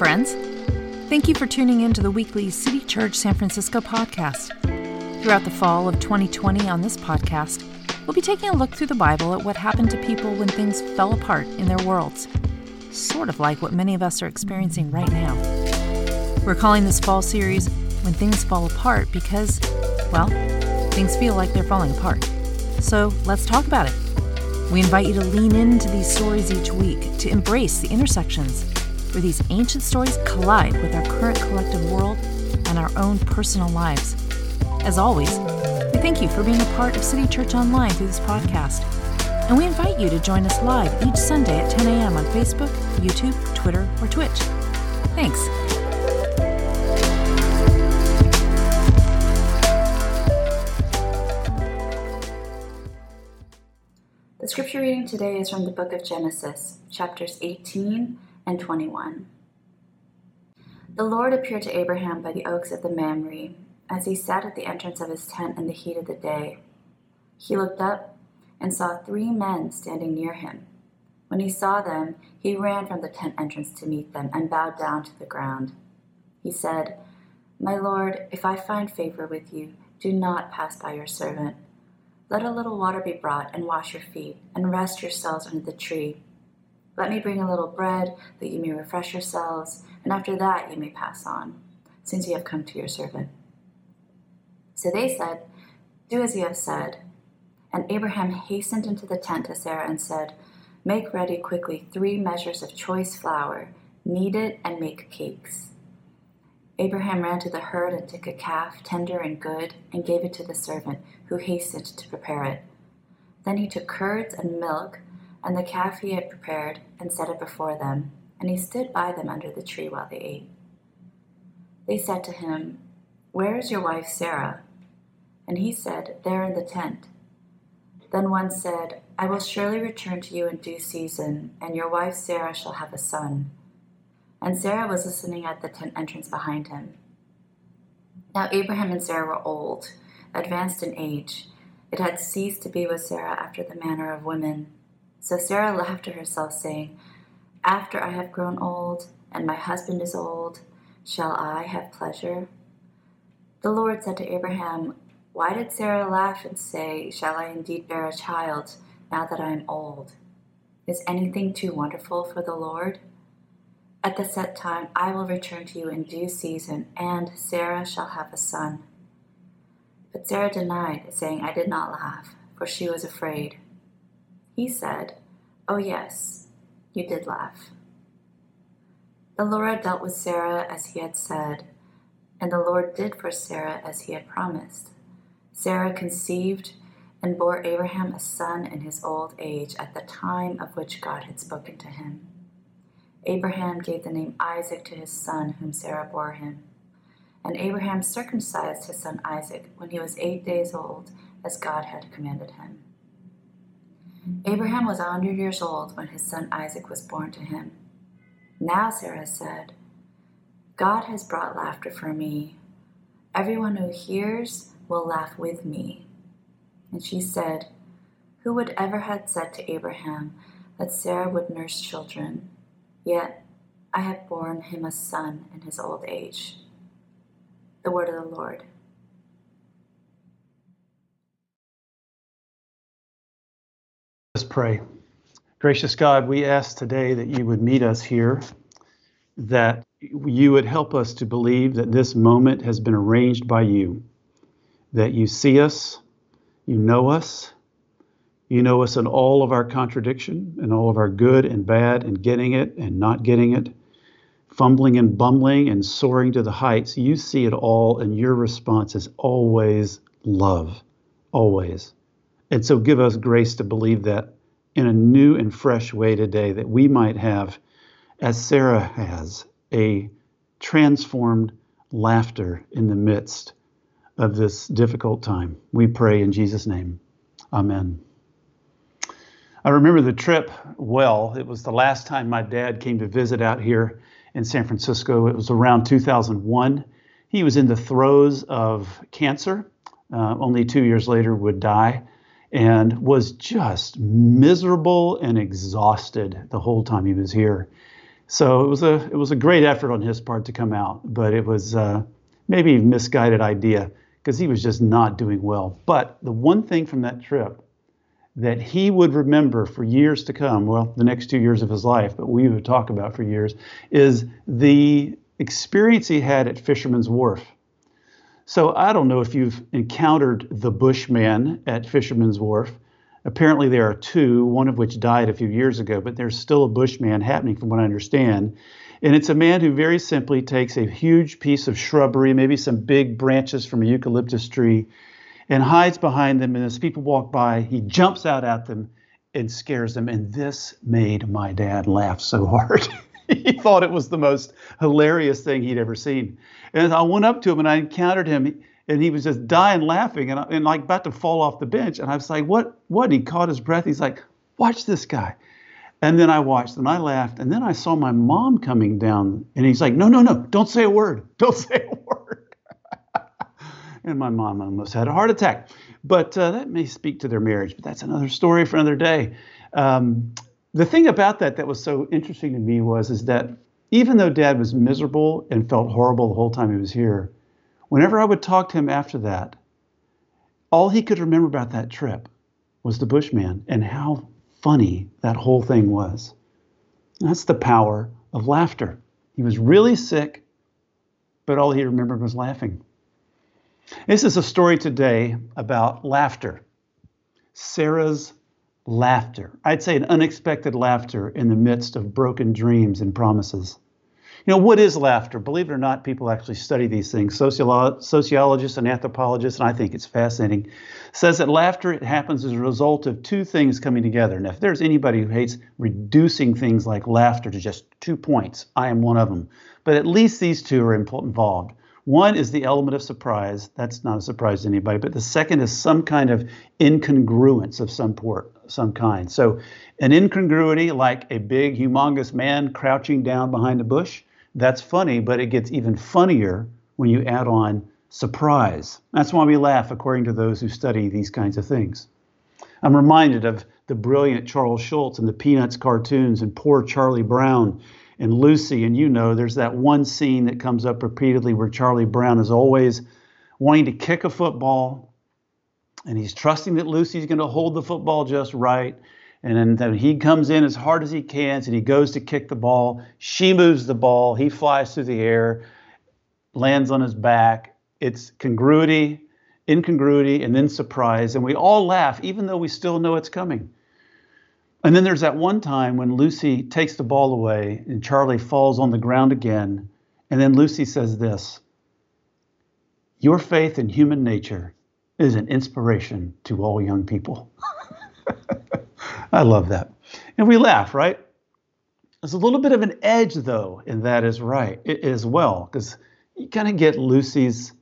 friends. Thank you for tuning in to the weekly City Church San Francisco podcast. Throughout the fall of 2020 on this podcast, we'll be taking a look through the Bible at what happened to people when things fell apart in their worlds. Sort of like what many of us are experiencing right now. We're calling this fall series When Things Fall Apart because, well, things feel like they're falling apart. So let's talk about it. We invite you to lean into these stories each week, to embrace the intersections where these ancient stories collide with our current collective world and our own personal lives. As always, we thank you for being a part of City Church Online through this podcast. And we invite you to join us live each Sunday at 10 a.m. on Facebook, YouTube, Twitter, or Twitch. Thanks. The scripture reading today is from the book of Genesis, chapters 18 and 21. The Lord appeared to Abraham by the oaks of the Mamre as he sat at the entrance of his tent in the heat of the day. He looked up and saw three men standing near him. When he saw them, he ran from the tent entrance to meet them and bowed down to the ground. He said, My Lord, if I find favor with you, do not pass by your servant. Let a little water be brought and wash your feet, and rest yourselves under the tree. Let me bring a little bread that you may refresh yourselves, and after that you may pass on, since you have come to your servant. So they said, Do as you have said. And Abraham hastened into the tent to Sarah and said, Make ready quickly three measures of choice flour, knead it, and make cakes. Abraham ran to the herd and took a calf, tender and good, and gave it to the servant, who hastened to prepare it. Then he took curds and milk, and the calf he had prepared, and set it before them, and he stood by them under the tree while they ate. They said to him, Where is your wife Sarah? And he said, There in the tent. Then one said, I will surely return to you in due season, and your wife Sarah shall have a son. And Sarah was listening at the tent entrance behind him. Now Abraham and Sarah were old, advanced in age. It had ceased to be with Sarah after the manner of women. So Sarah laughed to herself, saying, After I have grown old, and my husband is old, shall I have pleasure? The Lord said to Abraham, Why did Sarah laugh and say, Shall I indeed bear a child, now that I am old? Is anything too wonderful for the Lord? At the set time I will return to you in due season, and Sarah shall have a son. But Sarah denied, saying, I did not laugh, for she was afraid. He said, Oh, yes, you did laugh. The Lord dealt with Sarah as he had said, and the Lord did for Sarah as he had promised. Sarah conceived and bore Abraham a son in his old age at the time of which God had spoken to him. Abraham gave the name Isaac to his son, whom Sarah bore him. And Abraham circumcised his son Isaac when he was eight days old, as God had commanded him. Abraham was a hundred years old when his son Isaac was born to him. Now Sarah said, God has brought laughter for me. Everyone who hears will laugh with me. And she said, Who would ever have said to Abraham that Sarah would nurse children? Yet I have borne him a son in his old age. The word of the Lord. Let's pray. Gracious God, we ask today that you would meet us here, that you would help us to believe that this moment has been arranged by you, that you see us, you know us, you know us in all of our contradiction and all of our good and bad and getting it and not getting it, fumbling and bumbling and soaring to the heights. You see it all, and your response is always love, always. And so give us grace to believe that in a new and fresh way today, that we might have, as Sarah has, a transformed laughter in the midst of this difficult time. We pray in Jesus' name. Amen. I remember the trip well. It was the last time my dad came to visit out here in San Francisco. It was around 2001. He was in the throes of cancer. Uh, only two years later, would die, and was just miserable and exhausted the whole time he was here. So it was a it was a great effort on his part to come out, but it was uh, maybe a misguided idea because he was just not doing well. But the one thing from that trip that he would remember for years to come, well, the next two years of his life, but we would talk about for years, is the experience he had at Fisherman's Wharf. So I don't know if you've encountered the Bushman at Fisherman's Wharf. Apparently, there are two, one of which died a few years ago, but there's still a Bushman happening, from what I understand. And it's a man who very simply takes a huge piece of shrubbery, maybe some big branches from a eucalyptus tree, and hides behind them. And as people walk by, he jumps out at them and scares them. And this made my dad laugh so hard. he thought it was the most hilarious thing he'd ever seen. And I went up to him and I encountered him, and he was just dying laughing and, and like about to fall off the bench. And I was like, "What? What?" He caught his breath. He's like, "Watch this guy." And then I watched and I laughed. And then I saw my mom coming down and he's like, no, no, no, don't say a word. Don't say a word. and my mom almost had a heart attack. But uh, that may speak to their marriage, but that's another story for another day. Um, the thing about that that was so interesting to me was is that even though dad was miserable and felt horrible the whole time he was here, whenever I would talk to him after that, all he could remember about that trip was the Bushman and how funny that whole thing was. That's the power of laughter. He was really sick, but all he remembered was laughing. This is a story today about laughter. Sarah's laughter. I'd say an unexpected laughter in the midst of broken dreams and promises. You know, what is laughter? Believe it or not, people actually study these things. Sociolo- sociologists and anthropologists, and I think it's fascinating, says that laughter it happens as a result of two things coming together. And if there's anybody who hates reducing things like laughter to just two points, I am one of them. But at least these two are involved. One is the element of surprise. That's not a surprise to anybody. But the second is some kind of incongruence of some port, some kind. So, an incongruity like a big, humongous man crouching down behind a bush that's funny, but it gets even funnier when you add on surprise. That's why we laugh, according to those who study these kinds of things. I'm reminded of the brilliant Charles Schulz and the Peanuts cartoons and poor Charlie Brown and Lucy. And you know, there's that one scene that comes up repeatedly where Charlie Brown is always wanting to kick a football and he's trusting that Lucy's going to hold the football just right. And then, he comes in as hard as he can and he goes to kick the ball. She moves the ball. He flies through the air, lands on his back. It's congruity, incongruity, and then surprise. And we all laugh, even though we still know it's coming. And then there's that one time when Lucy takes the ball away and Charlie falls on the ground again. And then Lucy says this Your faith in human nature is an inspiration to all young people. I love that. And we laugh, right? There's a little bit of an edge, though, in that is right as well, because you kind of get Lucy's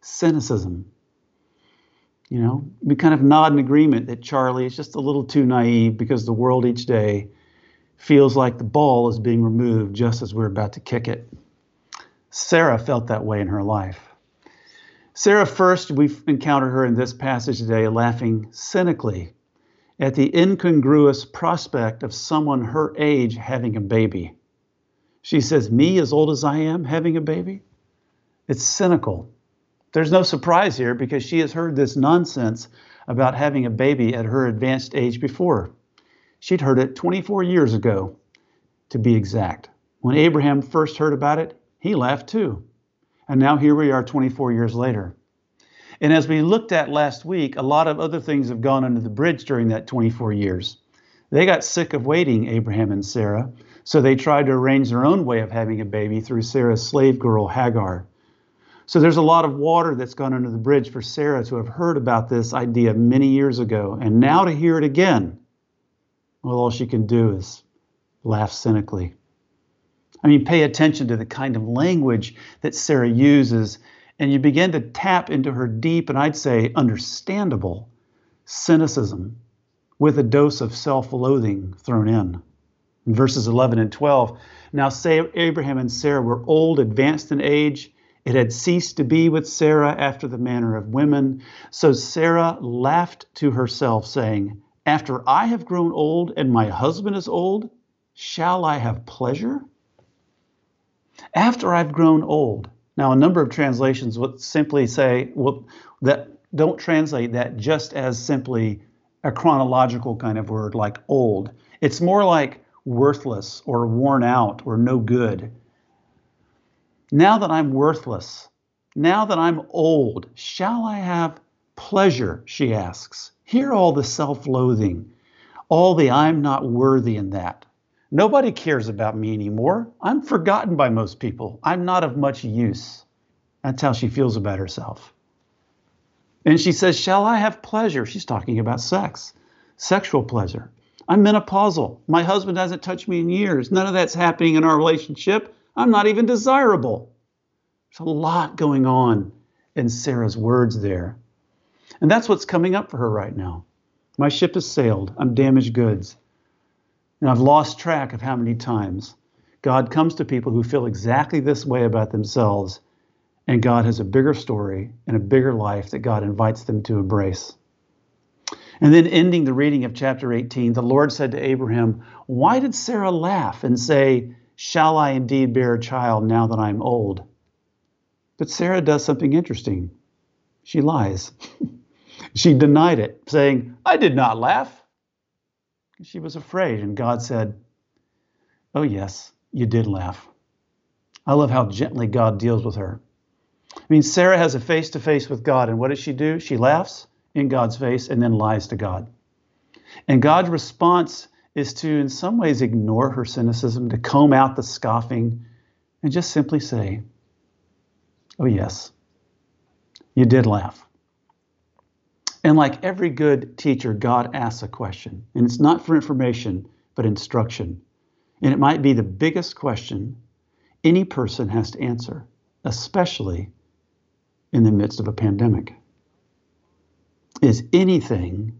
cynicism. You know, we kind of nod in agreement that Charlie is just a little too naive because the world each day feels like the ball is being removed just as we're about to kick it. Sarah felt that way in her life. Sarah, first, we've encountered her in this passage today laughing cynically at the incongruous prospect of someone her age having a baby. She says, Me, as old as I am, having a baby? It's cynical. There's no surprise here because she has heard this nonsense about having a baby at her advanced age before. She'd heard it 24 years ago, to be exact. When Abraham first heard about it, he laughed too. And now here we are 24 years later. And as we looked at last week, a lot of other things have gone under the bridge during that 24 years. They got sick of waiting, Abraham and Sarah, so they tried to arrange their own way of having a baby through Sarah's slave girl, Hagar. So there's a lot of water that's gone under the bridge for Sarah to have heard about this idea many years ago, and now to hear it again. Well, all she can do is laugh cynically. I mean, pay attention to the kind of language that Sarah uses and you begin to tap into her deep and I'd say understandable cynicism with a dose of self loathing thrown in. In verses 11 and 12, now say Abraham and Sarah were old, advanced in age. It had ceased to be with Sarah after the manner of women. So Sarah laughed to herself, saying, After I have grown old and my husband is old, shall I have pleasure? After I've grown old. Now, a number of translations would simply say, well, that don't translate that just as simply a chronological kind of word like old. It's more like worthless or worn out or no good. Now that I'm worthless, now that I'm old, shall I have pleasure? She asks. Hear all the self loathing, all the I'm not worthy in that. Nobody cares about me anymore. I'm forgotten by most people. I'm not of much use. That's how she feels about herself. And she says, Shall I have pleasure? She's talking about sex, sexual pleasure. I'm menopausal. My husband hasn't touched me in years. None of that's happening in our relationship. I'm not even desirable. There's a lot going on in Sarah's words there. And that's what's coming up for her right now. My ship has sailed. I'm damaged goods. And I've lost track of how many times God comes to people who feel exactly this way about themselves, and God has a bigger story and a bigger life that God invites them to embrace. And then, ending the reading of chapter 18, the Lord said to Abraham, Why did Sarah laugh and say, Shall I indeed bear a child now that I'm old? But Sarah does something interesting. She lies. she denied it, saying, I did not laugh. She was afraid, and God said, Oh, yes, you did laugh. I love how gently God deals with her. I mean, Sarah has a face to face with God, and what does she do? She laughs in God's face and then lies to God. And God's response is to, in some ways, ignore her cynicism, to comb out the scoffing, and just simply say, Oh, yes, you did laugh. And like every good teacher, God asks a question. And it's not for information, but instruction. And it might be the biggest question any person has to answer, especially in the midst of a pandemic. Is anything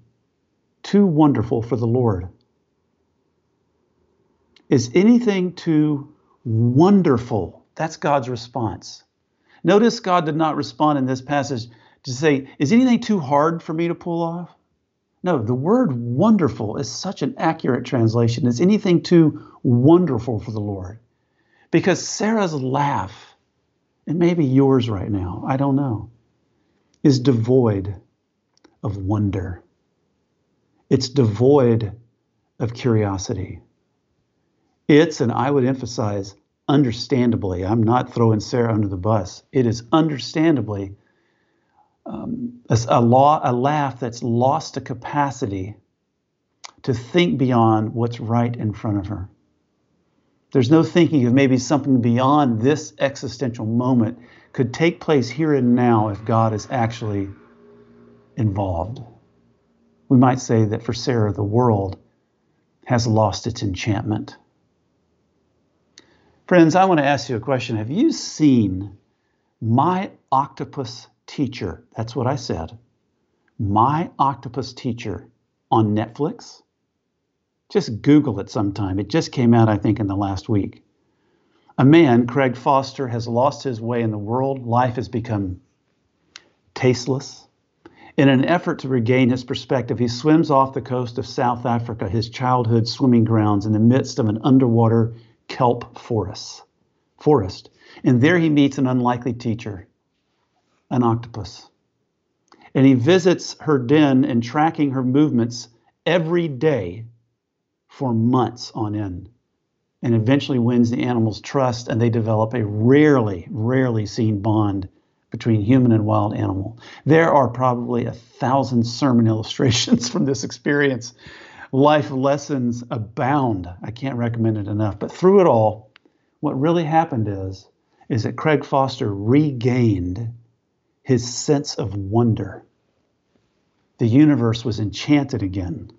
too wonderful for the Lord? Is anything too wonderful? That's God's response. Notice God did not respond in this passage to say, Is anything too hard for me to pull off? No, the word wonderful is such an accurate translation. Is anything too wonderful for the Lord? Because Sarah's laugh, and maybe yours right now, I don't know, is devoid of wonder. It's devoid of curiosity. It's, and I would emphasize, understandably, I'm not throwing Sarah under the bus, it is understandably um, a, a, law, a laugh that's lost a capacity to think beyond what's right in front of her. There's no thinking of maybe something beyond this existential moment could take place here and now if God is actually involved. We might say that for Sarah, the world has lost its enchantment. Friends, I want to ask you a question. Have you seen my octopus teacher? That's what I said. My octopus teacher on Netflix? Just Google it sometime. It just came out, I think, in the last week. A man, Craig Foster, has lost his way in the world. Life has become tasteless, in an effort to regain his perspective, he swims off the coast of South Africa, his childhood swimming grounds, in the midst of an underwater kelp forest. Forest, and there he meets an unlikely teacher, an octopus. And he visits her den and tracking her movements every day for months on end and eventually wins the animal's trust and they develop a rarely rarely seen bond between human and wild animal. There are probably a thousand sermon illustrations from this experience. Life lessons abound. I can't recommend it enough. But through it all, what really happened is, is that Craig Foster regained his sense of wonder. The universe was enchanted again.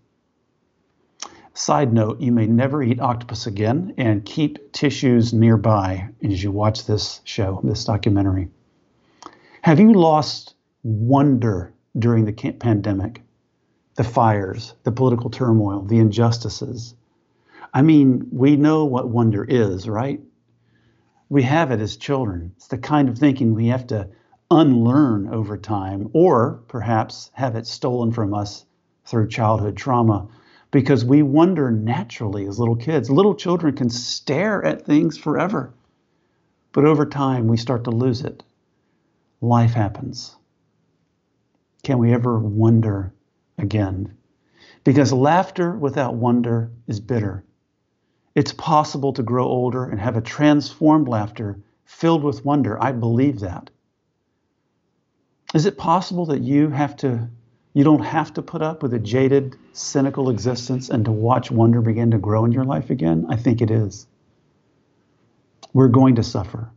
Side note, you may never eat octopus again and keep tissues nearby as you watch this show, this documentary. Have you lost wonder during the pandemic? The fires, the political turmoil, the injustices. I mean, we know what wonder is, right? We have it as children. It's the kind of thinking we have to unlearn over time, or perhaps have it stolen from us through childhood trauma, because we wonder naturally as little kids. Little children can stare at things forever. But over time, we start to lose it. Life happens. Can we ever wonder again? Because laughter without wonder is bitter. It's possible to grow older and have a transformed laughter filled with wonder. I believe that. Is it possible that you have to you don't have to put up with a jaded, cynical existence and to watch wonder begin to grow in your life again? I think it is. We're going to suffer.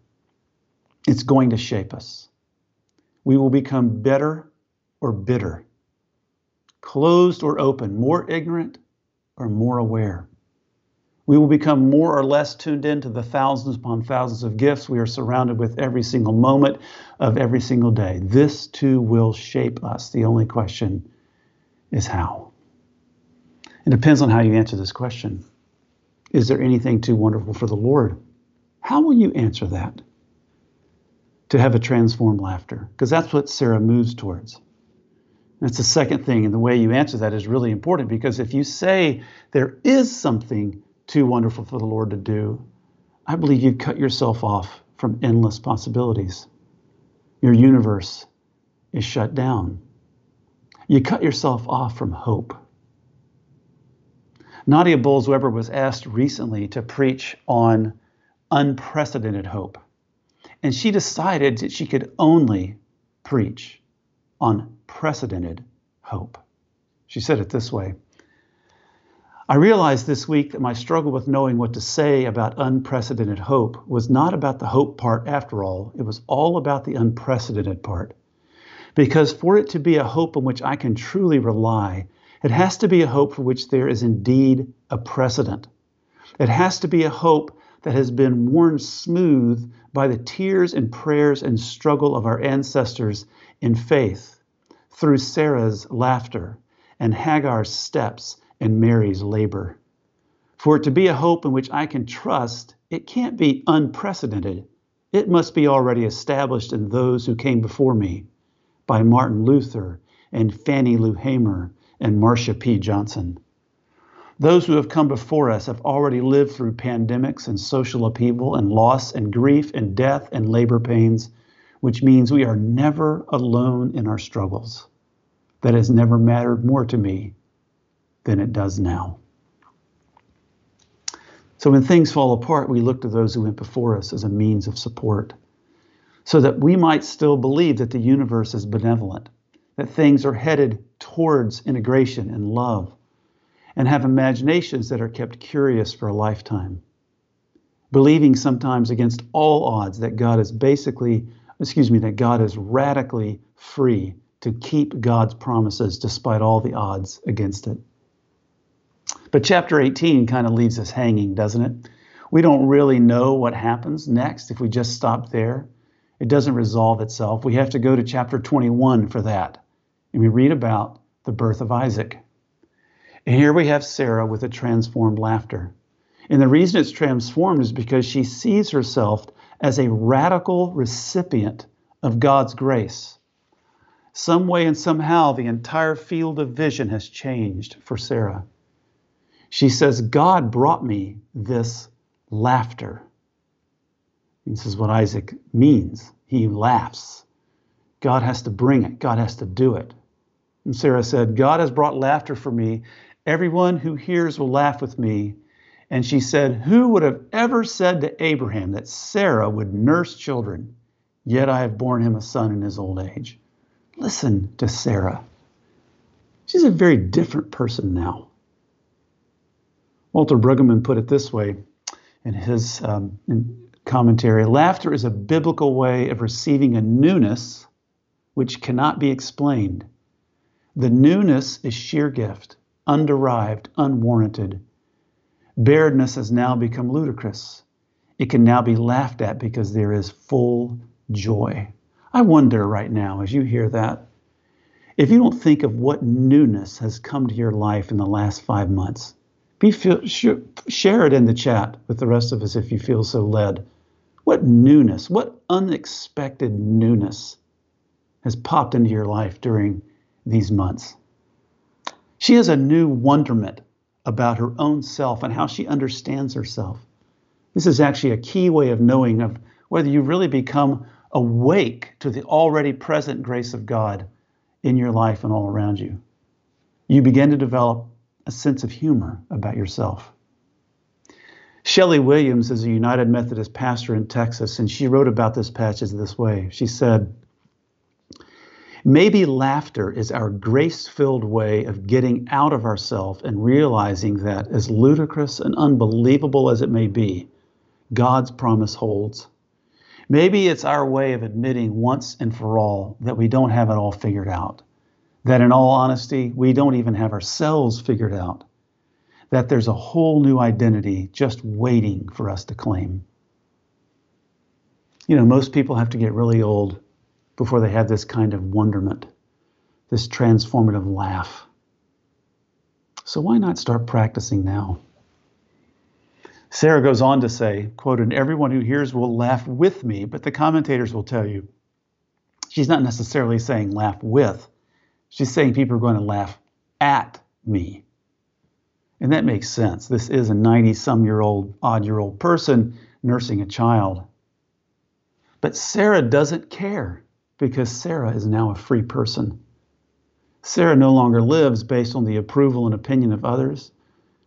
It's going to shape us. We will become better or bitter, closed or open, more ignorant or more aware. We will become more or less tuned in to the thousands upon thousands of gifts we are surrounded with every single moment of every single day. This too will shape us. The only question is how. It depends on how you answer this question. Is there anything too wonderful for the Lord? How will you answer that? To have a transformed laughter, because that's what Sarah moves towards. That's the second thing, and the way you answer that is really important because if you say there is something too wonderful for the Lord to do, I believe you've cut yourself off from endless possibilities. Your universe is shut down. You cut yourself off from hope. Nadia Bolz-Weber was asked recently to preach on unprecedented hope. And she decided that she could only preach on precedented hope. She said it this way I realized this week that my struggle with knowing what to say about unprecedented hope was not about the hope part after all, it was all about the unprecedented part. Because for it to be a hope on which I can truly rely, it has to be a hope for which there is indeed a precedent. It has to be a hope that has been worn smooth by the tears and prayers and struggle of our ancestors in faith, through Sarah's laughter and Hagar's steps and Mary's labor. For it to be a hope in which I can trust, it can't be unprecedented. It must be already established in those who came before me by Martin Luther and Fannie Lou Hamer and Marsha P. Johnson. Those who have come before us have already lived through pandemics and social upheaval and loss and grief and death and labor pains, which means we are never alone in our struggles. That has never mattered more to me than it does now. So when things fall apart, we look to those who went before us as a means of support so that we might still believe that the universe is benevolent, that things are headed towards integration and love, and have imaginations that are kept curious for a lifetime. Believing sometimes against all odds that God is basically, excuse me, that God is radically free to keep God's promises despite all the odds against it. But chapter 18 kind of leaves us hanging, doesn't it? We don't really know what happens next if we just stop there. It doesn't resolve itself. We have to go to chapter 21 for that. And we read about the birth of Isaac. Here we have Sarah with a transformed laughter. And the reason it's transformed is because she sees herself as a radical recipient of God's grace. Some way and somehow, the entire field of vision has changed for Sarah. She says, God brought me this laughter. This is what Isaac means. He laughs. God has to bring it, God has to do it. And Sarah said, God has brought laughter for me. Everyone who hears will laugh with me. And she said, Who would have ever said to Abraham that Sarah would nurse children? Yet I have borne him a son in his old age. Listen to Sarah. She's a very different person now. Walter Brueggemann put it this way in his um, in commentary Laughter is a biblical way of receiving a newness which cannot be explained. The newness is sheer gift, underived, unwarranted. Bareness has now become ludicrous. It can now be laughed at because there is full joy. I wonder right now, as you hear that, if you don't think of what newness has come to your life in the last five months, be feel, share it in the chat with the rest of us if you feel so led. What newness, what unexpected newness has popped into your life during these months? She has a new wonderment about her own self and how she understands herself. This is actually a key way of knowing of whether you really become awake to the already present grace of God in your life and all around you. You begin to develop a sense of humor about yourself. Shelley Williams is a United Methodist pastor in Texas, and she wrote about this passage this way. She said, Maybe laughter is our grace filled way of getting out of ourselves and realizing that, as ludicrous and unbelievable as it may be, God's promise holds. Maybe it's our way of admitting once and for all that we don't have it all figured out, that in all honesty, we don't even have ourselves figured out, that there's a whole new identity just waiting for us to claim. You know, most people have to get really old before they have this kind of wonderment, this transformative laugh. So why not start practicing now? Sarah goes on to say, quote, and everyone who hears will laugh with me, but the commentators will tell you she's not necessarily saying laugh with. She's saying people are going to laugh at me. And that makes sense. This is a 90 some year old, odd year old person nursing a child. But Sarah doesn't care because Sarah is now a free person. Sarah no longer lives based on the approval and opinion of others.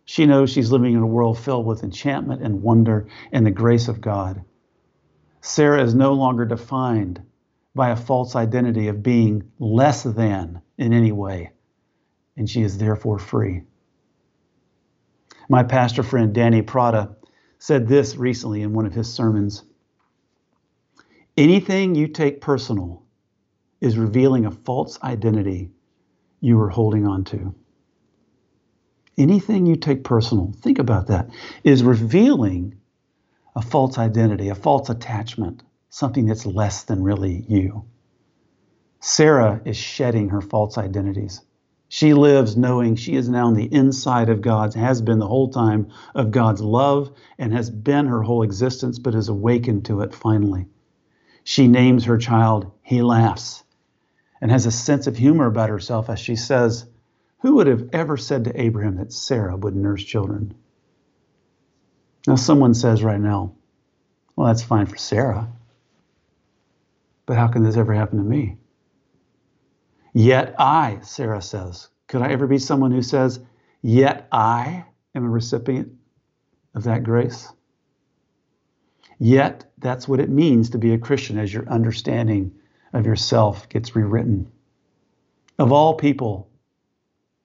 She knows she's living in a world filled with enchantment and wonder and the grace of God. Sarah is no longer defined by a false identity of being less than in any way, and she is therefore free. My pastor friend Danny Prada said this recently in one of his sermons. Anything you take personal is revealing a false identity you are holding on to. Anything you take personal, think about that, is revealing a false identity, a false attachment, something that's less than really you. Sarah is shedding her false identities. She lives knowing she is now on the inside of God's, has been the whole time of God's love, and has been her whole existence, but is awakened to it finally. She names her child, He laughs, and has a sense of humor about herself as she says, Who would have ever said to Abraham that Sarah would nurse children? Now, someone says right now, Well, that's fine for Sarah, but how can this ever happen to me? Yet I, Sarah says, could I ever be someone who says, Yet I am a recipient of that grace? Yet, that's what it means to be a Christian as your understanding of yourself gets rewritten. Of all people,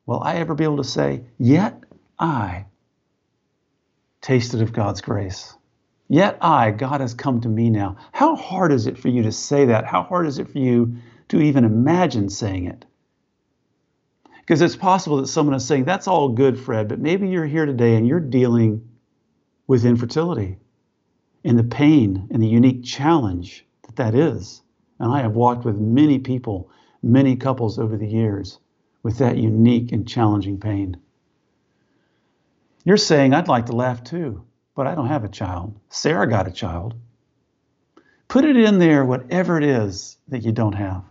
will I ever be able to say, Yet I tasted of God's grace? Yet I, God has come to me now. How hard is it for you to say that? How hard is it for you to even imagine saying it? Because it's possible that someone is saying, That's all good, Fred, but maybe you're here today and you're dealing with infertility and the pain and the unique challenge that that is. And I have walked with many people, many couples over the years with that unique and challenging pain. You're saying, I'd like to laugh too, but I don't have a child. Sarah got a child. Put it in there, whatever it is that you don't have.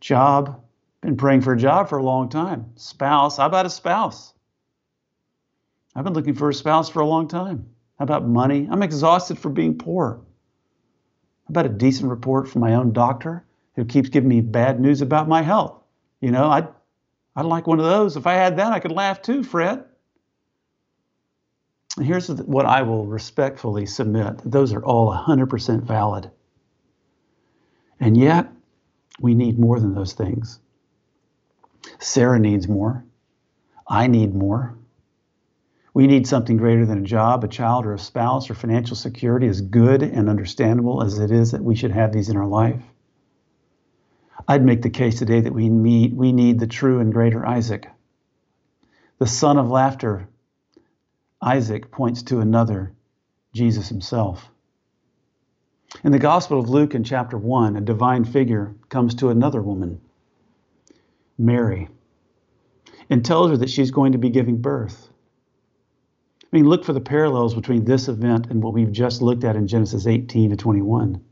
Job, been praying for a job for a long time. Spouse, how about a spouse? I've been looking for a spouse for a long time. How about money? I'm exhausted for being poor. How about a decent report from my own doctor who keeps giving me bad news about my health? You know, I'd, I'd like one of those. If I had that, I could laugh too, Fred. And here's what I will respectfully submit those are all 100% valid. And yet, we need more than those things. Sarah needs more. I need more. We need something greater than a job, a child, or a spouse, or financial security, as good and understandable as it is that we should have these in our life. I'd make the case today that we need, we need the true and greater Isaac. The son of laughter, Isaac, points to another, Jesus himself. In the Gospel of Luke in chapter 1, a divine figure comes to another woman, Mary, and tells her that she's going to be giving birth. I mean, look for the parallels between this event and what we've just looked at in Genesis 18 to 21.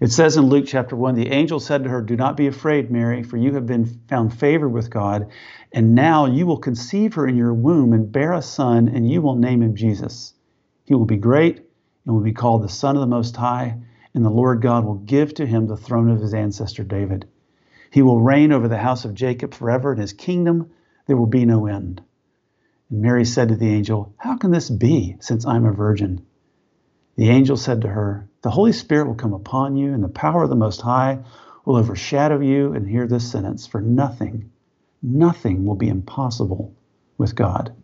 It says in Luke chapter 1 the angel said to her, Do not be afraid, Mary, for you have been found favor with God, and now you will conceive her in your womb and bear a son, and you will name him Jesus. He will be great, and will be called the Son of the Most High, and the Lord God will give to him the throne of his ancestor David. He will reign over the house of Jacob forever, and his kingdom there will be no end. And Mary said to the angel, How can this be, since I'm a virgin? The angel said to her, The Holy Spirit will come upon you, and the power of the Most High will overshadow you. And hear this sentence For nothing, nothing will be impossible with God.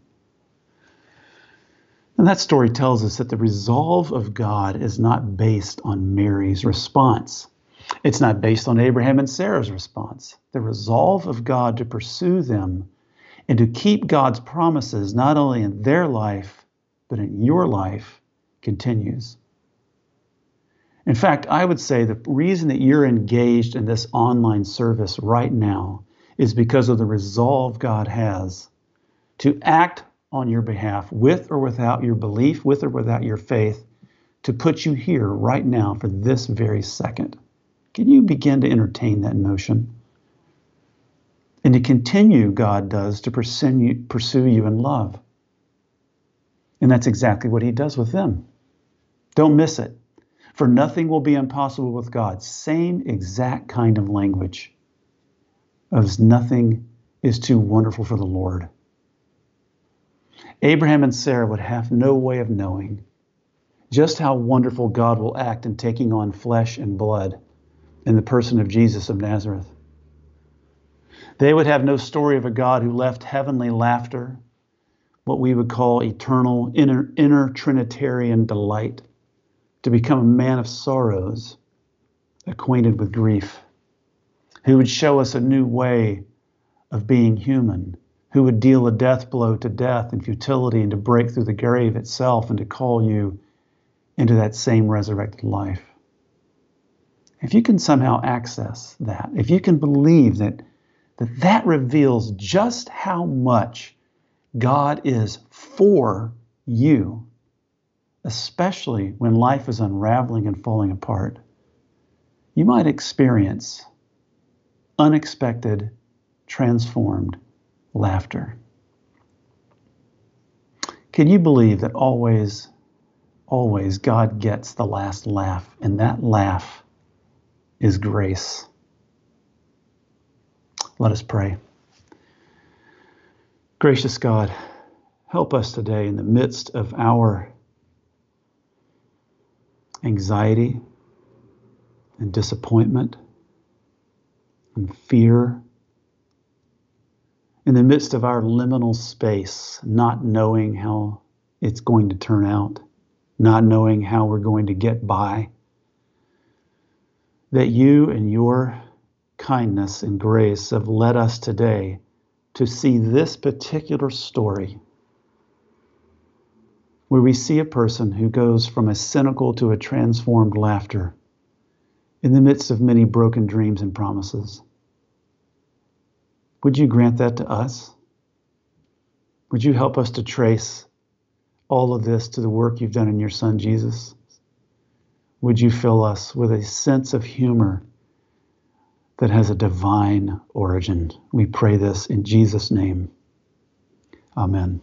And that story tells us that the resolve of God is not based on Mary's response. It's not based on Abraham and Sarah's response. The resolve of God to pursue them and to keep God's promises not only in their life, but in your life continues. In fact, I would say the reason that you're engaged in this online service right now is because of the resolve God has to act on your behalf with or without your belief, with or without your faith, to put you here right now for this very second. Can you begin to entertain that notion? And to continue, God does, to pursue you, in love. And that's exactly what He does with them. Don't miss it. For nothing will be impossible with God. Same exact kind of language of nothing is too wonderful for the Lord. Abraham and Sarah would have no way of knowing just how wonderful God will act in taking on flesh and blood in the person of Jesus of Nazareth. They would have no story of a God who left heavenly laughter, what we would call eternal inner, inner Trinitarian delight, to become a man of sorrows, acquainted with grief, who would show us a new way of being human, who would deal a death blow to death and futility and to break through the grave itself and to call you into that same resurrected life. If you can somehow access that, if you can believe that that, that reveals just how much God is for you, especially when life is unraveling and falling apart. You might experience unexpected, transformed laughter. Can you believe that always, always God gets the last laugh, and that laugh is grace? Let us pray. Gracious God, help us today in the midst of our anxiety and disappointment and fear in the midst of our liminal space, not knowing how it's going to turn out, not knowing how we're going to get by, that you and your kindness and grace have led us today to see this particular story where we see a person who goes from a cynical to a transformed laughter in the midst of many broken dreams and promises. Would you grant that to us? Would you help us to trace all of this to the work you've done in your Son, Jesus? Would you fill us with a sense of humor that has a divine origin? We pray this in Jesus' name. Amen.